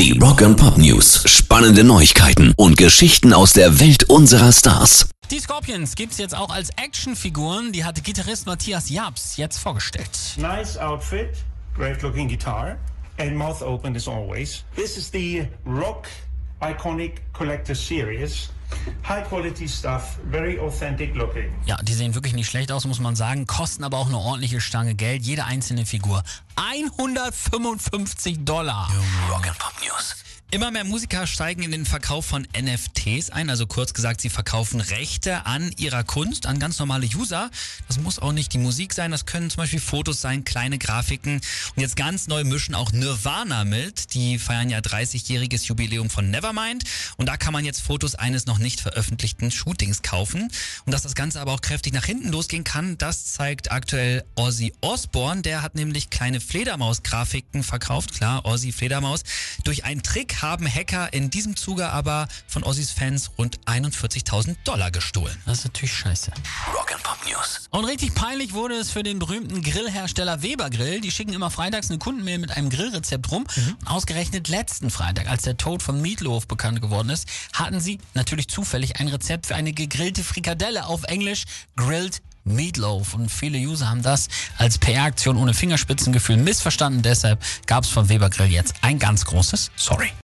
Die Rock and Pop News. Spannende Neuigkeiten und Geschichten aus der Welt unserer Stars. Die Scorpions gibt's jetzt auch als Actionfiguren. Die hatte Gitarrist Matthias Jabs jetzt vorgestellt. Nice outfit, great looking guitar, and mouth open as always. This is the Rock Iconic Collector Series. High quality stuff, very authentic looking. Ja, die sehen wirklich nicht schlecht aus, muss man sagen. Kosten aber auch eine ordentliche Stange Geld. Jede einzelne Figur. 155 Dollar. Rock and Pop News. Immer mehr Musiker steigen in den Verkauf von NFTs ein, also kurz gesagt, sie verkaufen Rechte an ihrer Kunst, an ganz normale User. Das muss auch nicht die Musik sein, das können zum Beispiel Fotos sein, kleine Grafiken. Und jetzt ganz neu mischen auch Nirvana mit. Die feiern ja 30-jähriges Jubiläum von Nevermind. Und da kann man jetzt Fotos eines noch nicht veröffentlichten Shootings kaufen. Und dass das Ganze aber auch kräftig nach hinten losgehen kann, das zeigt aktuell Ozzy Osbourne. Der hat nämlich kleine Fledermaus-Grafiken verkauft. Klar, Ozzy Fledermaus. Durch einen Trick haben Hacker in diesem Zuge aber von Ozzys Fans rund 41.000 Dollar gestohlen. Das ist natürlich scheiße. Rock and Pop News. Und richtig peinlich wurde es für den berühmten Grillhersteller Weber Grill. Die schicken immer freitags eine Kundenmail mit einem Grillrezept rum. Und ausgerechnet letzten Freitag, als der Tod von Meatloaf bekannt geworden ist, hatten sie natürlich zufällig ein Rezept für eine gegrillte Frikadelle auf Englisch Grilled Meatloaf. Und viele User haben das als PR-Aktion ohne Fingerspitzengefühl missverstanden. Deshalb gab es von Weber Grill jetzt ein ganz großes Sorry.